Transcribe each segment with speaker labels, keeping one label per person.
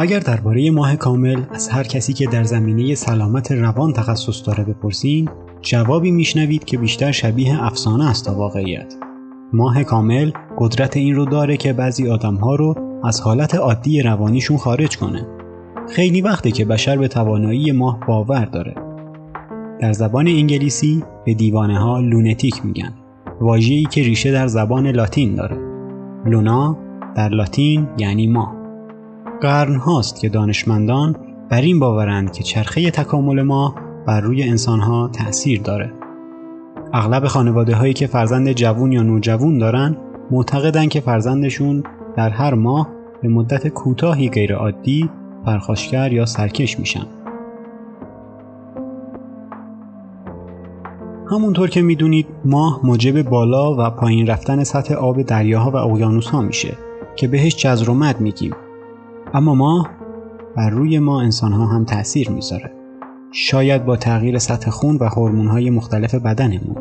Speaker 1: اگر درباره ماه کامل از هر کسی که در زمینه سلامت روان تخصص داره بپرسین جوابی میشنوید که بیشتر شبیه افسانه است تا واقعیت. ماه کامل قدرت این رو داره که بعضی آدمها رو از حالت عادی روانیشون خارج کنه. خیلی وقته که بشر به توانایی ماه باور داره. در زبان انگلیسی به دیوانه ها لونتیک میگن واژه‌ای که ریشه در زبان لاتین داره لونا در لاتین یعنی ماه قرن هاست که دانشمندان بر این باورند که چرخه تکامل ما بر روی انسانها تأثیر داره. اغلب خانواده هایی که فرزند جوون یا نوجوون دارن معتقدن که فرزندشون در هر ماه به مدت کوتاهی غیرعادی پرخاشگر یا سرکش میشن. همونطور که می‌دونید ماه موجب بالا و پایین رفتن سطح آب دریاها و اقیانوسها میشه که بهش جزر و مد میگیم اما ما بر روی ما انسان ها هم تأثیر می‌ذاره. شاید با تغییر سطح خون و هورمون های مختلف بدنمون.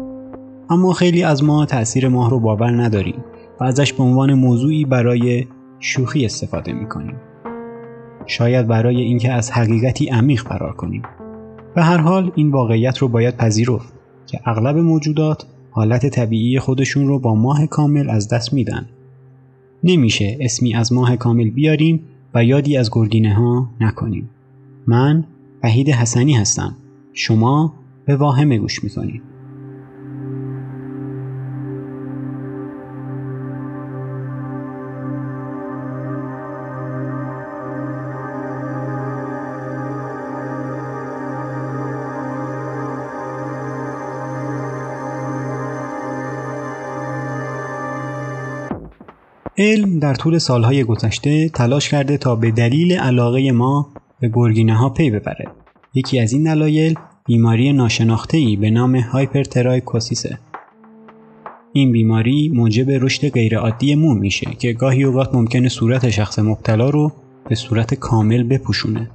Speaker 1: اما خیلی از ما تأثیر ماه رو باور نداریم و ازش به عنوان موضوعی برای شوخی استفاده می‌کنیم. شاید برای اینکه از حقیقتی عمیق فرار کنیم. به هر حال این واقعیت رو باید پذیرفت که اغلب موجودات حالت طبیعی خودشون رو با ماه کامل از دست میدن. نمیشه اسمی از ماه کامل بیاریم و یادی از گرگینه ها نکنیم. من وحید حسنی هستم. شما به واهمه گوش می‌کنید. علم در طول سالهای گذشته تلاش کرده تا به دلیل علاقه ما به گرگینه ها پی ببره. یکی از این دلایل بیماری ناشناخته به نام hypertrichosis ه. این بیماری موجب رشد غیرعادی مو میشه که گاهی اوقات ممکنه صورت شخص مبتلا رو به صورت کامل بپوشونه.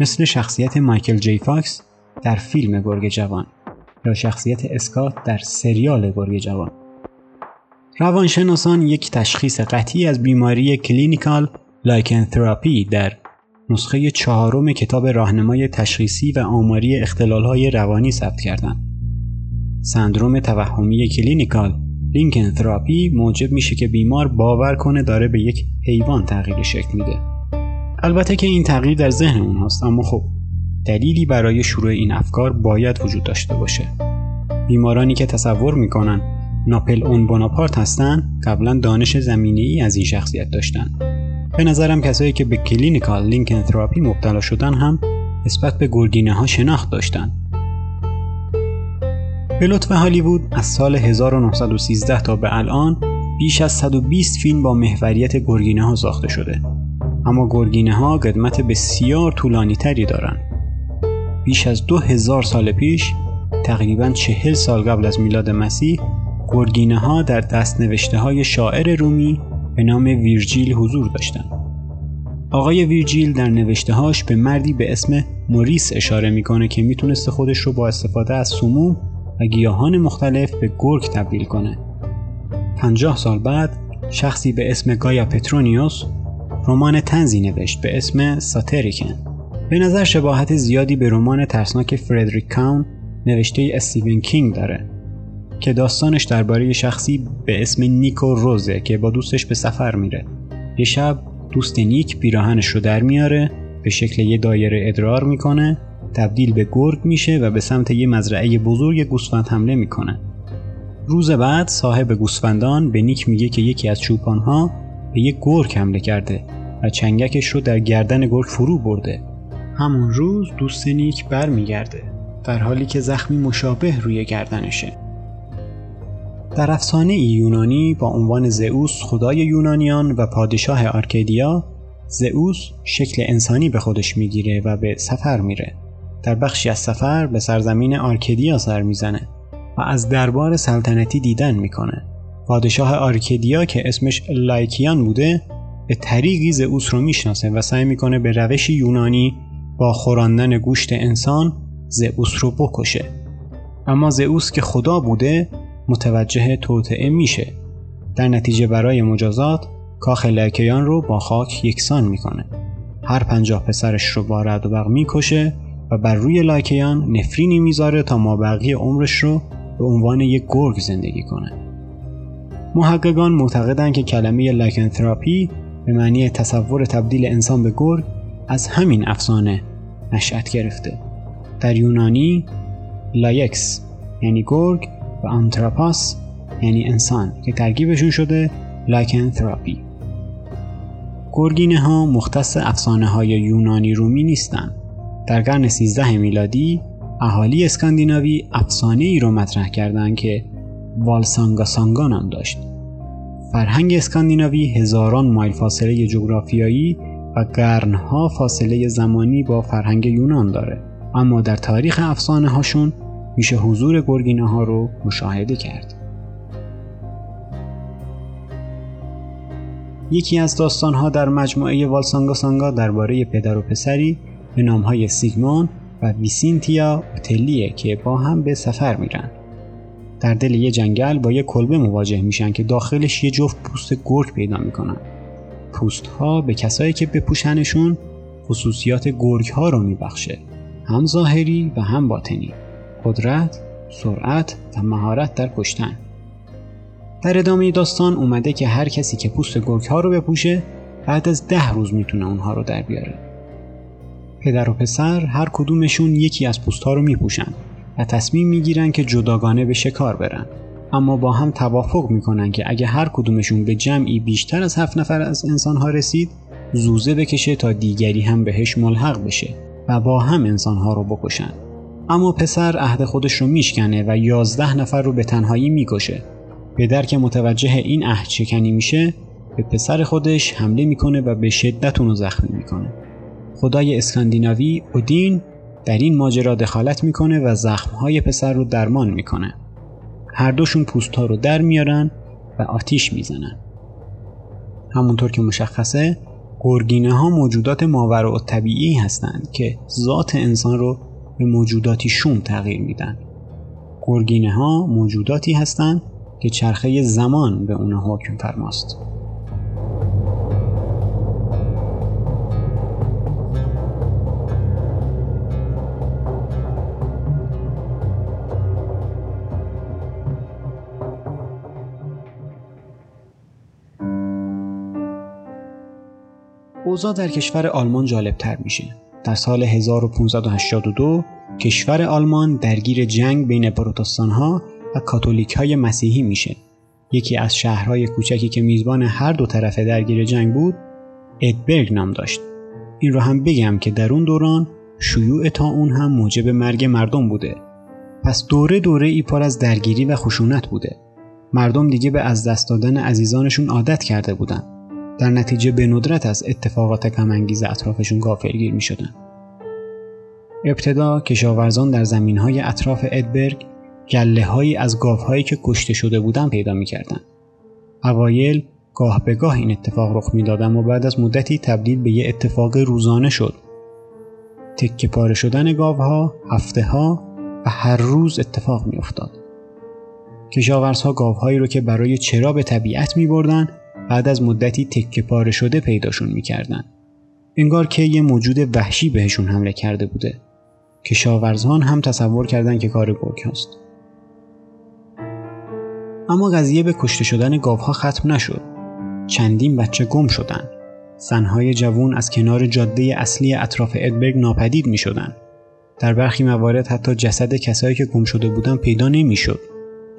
Speaker 1: مثل شخصیت مایکل جی فاکس در فیلم گرگ جوان یا شخصیت اسکات در سریال گرگ جوان. روانشناسان یک تشخیص قطعی از بیماری clinical lycanthropy در نسخه چهارم کتاب راهنمای تشخیصی و آماری اختلالهای روانی ثبت کردند. سندروم توهمی clinical lycanthropy موجب میشه که بیمار باور کنه داره به یک حیوان تغییر شکل میده. البته که این تغییر در ذهن اونهاست اما خب دلیلی برای شروع این افکار باید وجود داشته باشه. بیمارانی که تصور می‌کنن ناپلئون بناپارت هستن قبلا دانش زمینه‌ای از این شخصیت داشتن. به نظرم کسایی که به clinical lycanthropy مبتلا شدن هم نسبت به گرگینه ها شناخت داشتن. به لطف هالیوود از سال 1913 تا به الان بیش از 120 فیلم با محوریت گرگینه ها ساخته شده. اما گرگینه ها قدمت بسیار طولانی تری دارن. بیش از 2000 سال پیش تقریبا 40 سال قبل از میلاد مسیح گرگینه ها در دست نوشته های شاعر رومی به نام ویرجیل حضور داشتند. آقای ویرجیل در نوشته هاش به مردی به اسم موریس اشاره می‌کنه که می‌تونسته خودش رو با استفاده از سموم و گیاهان مختلف به گرگ تبدیل کنه. 50 سال بعد شخصی به اسم گایا پترونیوس رمان تنزی نوشت به اسم ساتریکن. به نظر شباهت زیادی به رمان ترسناک فردریک کاون نوشته استیون کینگ داره که داستانش درباره شخصی به اسم نیکو روزه که با دوستش به سفر میره. یه شب دوست نیک پیراهنش رو در میاره به شکل یه دایره ادرار می‌کنه تبدیل به گرگ میشه و به سمت یه مزرعه بزرگ گوسفند حمله می‌کنه. روز بعد صاحب گوسفندان به نیک میگه که یکی از چوپانها به یک گرگ حمله کرده و چنگکش رو در گردن گرگ فرو برده. همون روز دوست نیک برمیگرده در حالی که زخمی مشابه روی گردنشه. در افسانه یونانی با عنوان زئوس خدای یونانیان و پادشاه آرکیدیا زئوس شکل انسانی به خودش می‌گیره و به سفر میره. در بخشی از سفر به سرزمین آرکیدیا سر می‌زنه و از دربار سلطنتی دیدن می‌کنه. پادشاه آرکیدیا که اسمش لایکیان بوده به طریقی زئوس رو می‌شناسه و سعی می‌کنه به روش یونانی با خوراندن گوشت انسان زئوس رو بکشه. اما زئوس که خدا بوده متوجه توطئه میشه. در نتیجه برای مجازات کاخ لایکیان رو با خاک یکسان می‌کنه. هر پنجاه پسرش رو با رعد و برق می‌کشه و بر روی لایکیان نفرینی می‌ذاره تا مابقیه عمرش رو به عنوان یک گرگ زندگی کنه. محققان معتقدند که کلمه lycanthropy به معنی تصور تبدیل انسان به گرگ از همین افسانه نشأت گرفته. در یونانی lykos یعنی گرگ و anthropos یعنی انسان که ترکیبشون شده lycanthropy گرگینه ها مختص افسانه های یونانی رومی نیستند. در قرن 13 میلادی اهالی اسکاندیناوی افسانه ای رو مطرح کردند که والسانگا سانگا نام داشت. فرهنگ اسکاندیناوی هزاران مایل فاصله جغرافیایی و قرنها فاصله زمانی با فرهنگ یونان داره اما در تاریخ افسانه هاشون میشه حضور گرگینه ها رو مشاهده کرد. یکی از داستانها در مجموعه والسانگا سانگا درباره پدر و پسری به نامهای سیگمون و ویسینتیا اوتلیه که با هم به سفر میرن. در دل یه جنگل با یه کلبه مواجه میشن که داخلش یه جفت پوست گرگ پیدا می‌کنن. پوست ها به کسایی که بپوشنشون خصوصیات گرگ ها رو میبخشه. هم ظاهری و هم باطنی. قدرت، سرعت و مهارت در کشتن. در ادامه داستان اومده که هر کسی که پوست گرگ ها رو بپوشه بعد از ده روز می‌تونه اونها رو در بیاره. پدر و پسر هر کدومشون یکی از پوست ها رو میپوشن و تصمیم می‌گیرن که جداگانه به شکار برن. اما با هم توافق می‌کنن که اگه هر کدومشون به جمعی بیشتر از هفت نفر از انسان ها رسید زوزه بکشه تا دیگری هم بهش ملحق بشه و با هم انسان ها رو بکشن. اما پسر عهد خودش رو میشکنه و یازده نفر رو به تنهایی می‌کشه. پدر که متوجه این عهد شکنی میشه به پسر خودش حمله می‌کنه و به شدت اونو زخمی می‌کنه. خدای اسکاندیناوی اودین در این ماجرا دخالت می‌کنه و زخمهای پسر رو درمان می‌کنه. هر دوشون پوست ها رو در میارن و آتیش می‌زنن. همونطور که مشخصه گرگینه ها موجودات ماورا و طبیعی هستند که ذات انسان رو به موجوداتی شوم تغییر میدن گرگینه ها موجوداتی هستند که چرخه زمان به اون حکم فرماست اوضاع در کشور آلمان جالب تر میشه. در سال 1582 کشور آلمان درگیر جنگ بین پروتستان ها و کاتولیک های مسیحی میشه. یکی از شهرهای کوچکی که میزبان هر دو طرف درگیر جنگ بود ادبرگ نام داشت. این رو هم بگم که در اون دوران شیوع تا اون هم موجب مرگ مردم بوده. پس دوره دوره ای پر از درگیری و خشونت بوده. مردم دیگه به از دست دادن عزیزانشون عادت کرده بودن. در نتیجه به ندرت از اتفاقات کمانگیز اطرافشون گافلگیر می شدن. ابتدا کشاورزان در زمین های اطراف ادبرگ گله هایی از گاف هایی که کشته شده بودن پیدا می‌کردند. اوایل گاه به گاه این اتفاق رخ می‌دادم و بعد از مدتی تبدیل به یه اتفاق روزانه شد. تکه پاره شدن گاوها هفته ها و هر روز اتفاق میافتاد. کشاورزها گاوهایی رو که برای چرا به طبیعت می بردن بعد از مدتی تکه پاره شده پیداشون می‌کردن. انگار که یه موجود وحشی بهشون حمله کرده بوده. کشاورزان هم تصور کردند که کار گرگ هست. اما قضیه به کشته شدن گاوها ختم نشد. چندین بچه گم شدن. زنهای جوون از کنار جاده اصلی اطراف ادبرگ ناپدید می شدن. در برخی موارد حتی جسد کسایی که گم شده بودن پیدا نمی شد.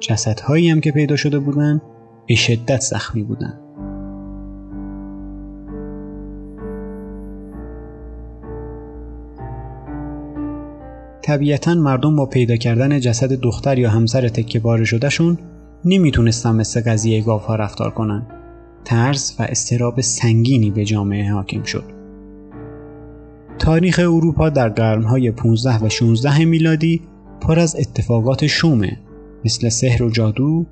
Speaker 1: جسدهایی هم که پیدا شده بودن به شدت زخمی بودن. طبیعتا مردم با پیدا کردن جسد دختر یا همسر تکه باره شدهشون نمی‌تونستن مثل قضیه گاوها رفتار کنن. ترس و استراب سنگینی به جامعه حاکم شد. تاریخ اروپا در قرنهای 15 و 16 میلادی پر از اتفاقات شومه مثل سحر و جادو،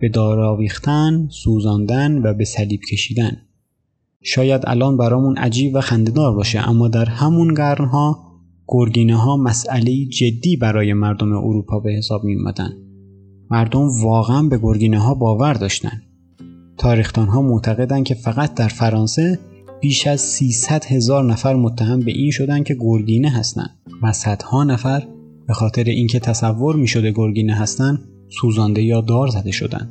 Speaker 1: به دار آویختن، سوزاندن و به صلیب کشیدن. شاید الان برامون عجیب و خندهدار باشه اما در همون قرنها گرگینه ها مسئله جدی برای مردم اروپا به حساب می اومدن. مردم واقعا به گرگینه ها باور داشتن. تاریختان ها معتقدند که فقط در فرانسه بیش از 300 هزار نفر متهم به این شدن که گرگینه هستند و صدها نفر به خاطر اینکه تصور می شده گرگینه هستند سوزانده یا دار زده شدن.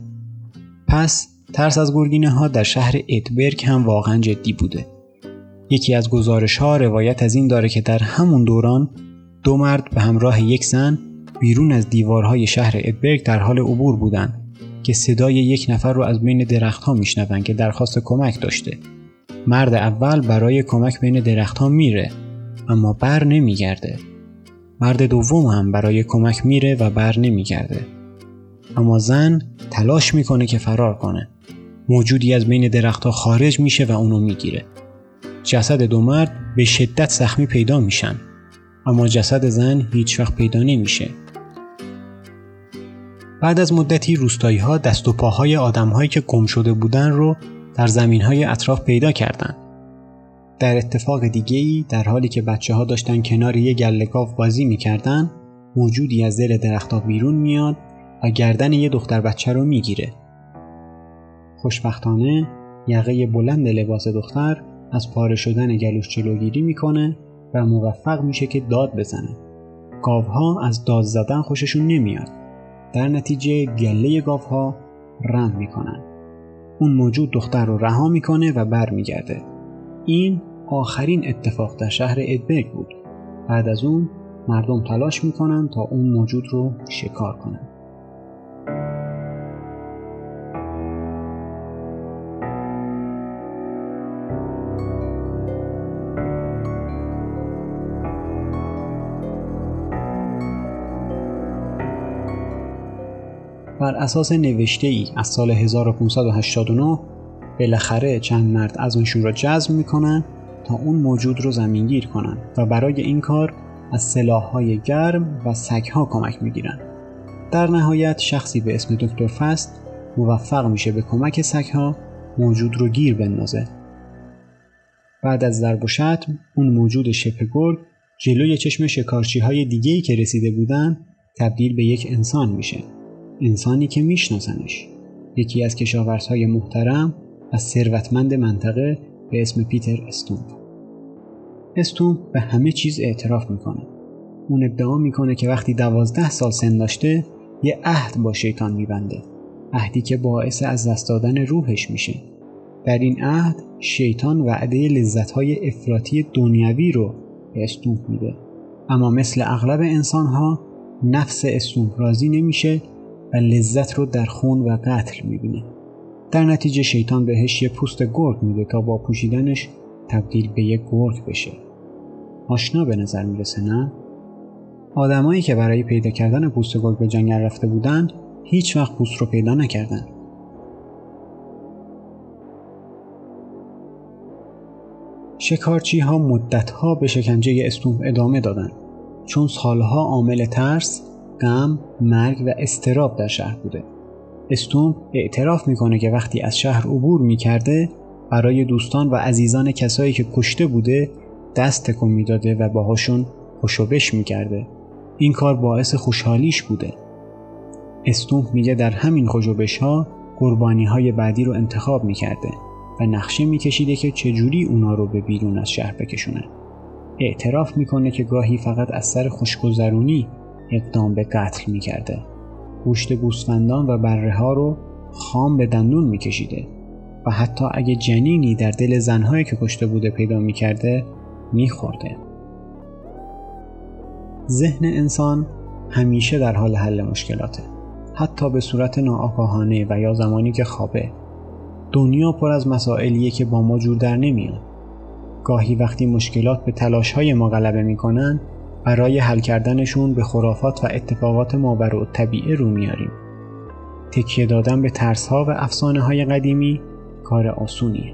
Speaker 1: پس ترس از گرگینه ها در شهر ادبرگ هم واقعا جدی بوده. یکی از گزارش ها روایت از این داره که در همون دوران دو مرد به همراه یک زن بیرون از دیوارهای شهر ادبرگ در حال عبور بودند که صدای یک نفر رو از بین درختها میشنون که درخواست کمک داشته. مرد اول برای کمک بین درختها میره اما بر نمیگرده. مرد دوم هم برای کمک میره و بر نمیگرده. اما زن تلاش می‌کنه که فرار کنه. موجودی از بین درختها خارج میشه و اونو می‌گیره. جسد دو مرد به شدت زخمی پیدا میشن اما جسد زن هیچ وقت پیدا نمیشه. بعد از مدتی روستایی ها دست و پاهای آدم هایی که گم شده بودن رو در زمین های اطراف پیدا کردند. در اتفاق دیگه ای در حالی که بچه ها داشتن کنار یه گله بازی می‌کردن موجودی از دل درختها بیرون میاد و گردن یه دختر بچه رو می‌گیره. خوشبختانه یقه بلند لباس دختر از پاره شدن گلوش جلوگیری می‌کنه و موفق میشه که داد بزنه. گاوها از داد زدن خوششون نمیاد. در نتیجه گله گاوها رم می‌کنن. اون موجود دختر رو رها می‌کنه و برمیگرده. این آخرین اتفاق در شهر ادبرگ بود. بعد از اون مردم تلاش می‌کنن تا اون موجود رو شکار کنن. بر اساس نوشته ای از سال 1589 بالاخره چند مرد از اون شورا جذب می‌کنن تا اون موجود رو زمینگیر کنن و برای این کار از سلاحهای گرم و سگها کمک می‌گیرن. در نهایت شخصی به اسم دکتر فست موفق میشه به کمک سگها موجود رو گیر بندازه. بعد از ضرب و شتم اون موجود شپ گرگ جلوی چشم شکارچی های دیگهی که رسیده بودن تبدیل به یک انسان میشه. انسانی که میشناسنش. یکی از کشاورزهای محترم و ثروتمند منطقه به اسم پیتر استومپ. استومپ به همه چیز اعتراف می‌کنه. اون ادعا می‌کنه که وقتی دوازده سال سن داشته یه عهد با شیطان میبنده. عهدی که باعث از دست دادن روحش میشه. در این عهد شیطان وعده لذتهای افراطی دنیوی رو به استومپ میده. اما مثل اغلب انسانها نفس استومپ راضی نمیشه لذت رو در خون و قتل می‌بینه. در نتیجه شیطان بهش یه پوست گرگ میده تا با پوشیدنش تبدیل به یه گرگ بشه. آشنا به نظر می‌رسه نه؟ آدمایی که برای پیدا کردن پوست گرگ به جنگل رفته بودند هیچ وقت پوست رو پیدا نکردن شکارچی ها مدت ها به شکنجه استوم ادامه دادن چون سالها عامل ترس غم، مرگ و استراب در شهر بوده. استوم اعتراف می‌کنه که وقتی از شهر عبور می‌کرده برای دوستان و عزیزان کسایی که کشته بوده دست تکون می‌داده و باهاشون خوشوبش می‌کرده. این کار باعث خوشحالیش بوده. استوم میگه در همین خوشوبش ها قربانی های بعدی رو انتخاب می‌کرده و نقشه میکشیده که چجوری اونا رو به بیرون از شهر بکشونه. اعتراف می‌کنه که گاهی فقط از سر خوشگذرونی اقدام به قتل می کرده. گوشت گوسفندان و بره ها رو خام به دندون می کشیده و حتی اگه جنینی در دل زنهایی که کشته بوده پیدا می کرده می خورده. ذهن انسان همیشه در حال حل مشکلاته حتی به صورت ناآگاهانه و یا زمانی که خوابه دنیا پر از مسائلیه که با ما جور در نمیاد گاهی وقتی مشکلات به تلاش های ما غلبه می‌کنن برای حل کردنشون به خرافات و اتفاقات ماورا و طبیعه رو میاریم. تکیه دادن به ترس ها و افسانه های قدیمی کار آسونیه.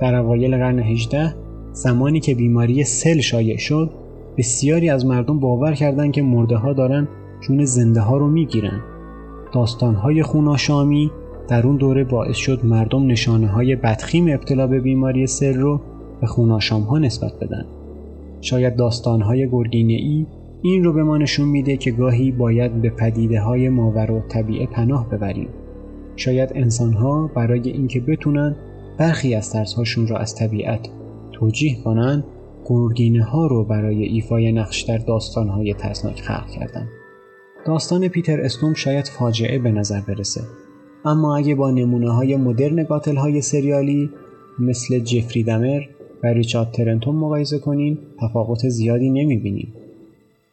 Speaker 1: در اوایل قرن 18 زمانی که بیماری سل شایع شد بسیاری از مردم باور کردند که مرده ها دارن جون زنده ها رو می‌گیرن. داستان های خوناشامی در اون دوره باعث شد مردم نشانه های بدخیم ابتلا به بیماری سل رو به خوناشام ها نسبت بدن. شاید داستانهای گرگینه ای این رو به ما نشون میده که گاهی باید به پدیده های ماور و طبیعه پناه ببریم. شاید انسانها برای اینکه بتونن برخی از ترسهاشون را از طبیعت توجیه کنن گرگینه ها رو برای ایفای نقش در داستان های ترسناک خلق کردن. داستان پیتر استوم شاید فاجعه به نظر برسه اما اگه با نمونه های مدرن قاتل های سریالی مثل جفری دمر و ریچارد ترنتون مقایسه کنین تفاوت زیادی نمی‌بینیم.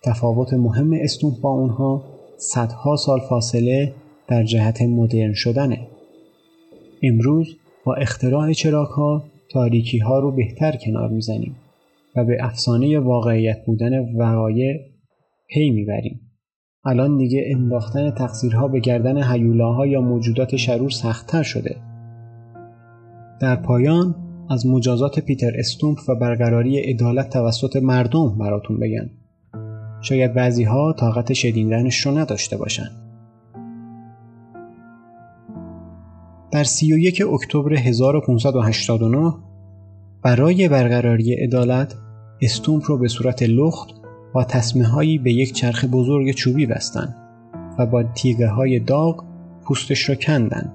Speaker 1: تفاوت مهم استوم با اونها صدها سال فاصله در جهت مدرن شدنه. امروز با اختراع چراک ها تاریکی ها رو بهتر کنار می‌زنیم و به افسانه واقعیت بودن وقایع پی می‌بریم. الان دیگه انداختن تقصیرها به گردن حیولاها یا موجودات شرور سختتر شده. در پایان از مجازات پیتر استومپ و برقراری عدالت توسط مردم براتون بگم. شاید بعضی ها طاقت شدیدنش رو نداشته باشن. در 31 اکتبر 1589 برای برقراری عدالت استومپ رو به صورت لخت با تسمه هایی به یک چرخ بزرگ چوبی بستن و با تیغه های داغ پوستش را کندن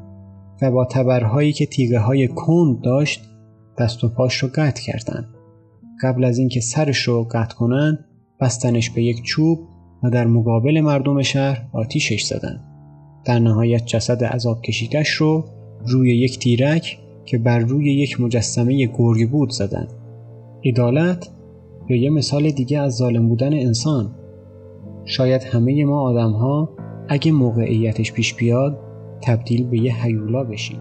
Speaker 1: و با تبرهایی که تیغه های کند داشت دست و پاش رو قطع کردن. قبل از اینکه سرش رو قطع کنن بستنش به یک چوب و در مقابل مردم شهر آتیشش زدن. در نهایت جسد عذاب کشیدش رو روی یک تیرک که بر روی یک مجسمه گرگ بود زدن. عدالت یا یه مثال دیگه از ظالم بودن انسان شاید همه ما آدم ها اگه موقعیتش پیش بیاد تبدیل به یه حیولا بشیم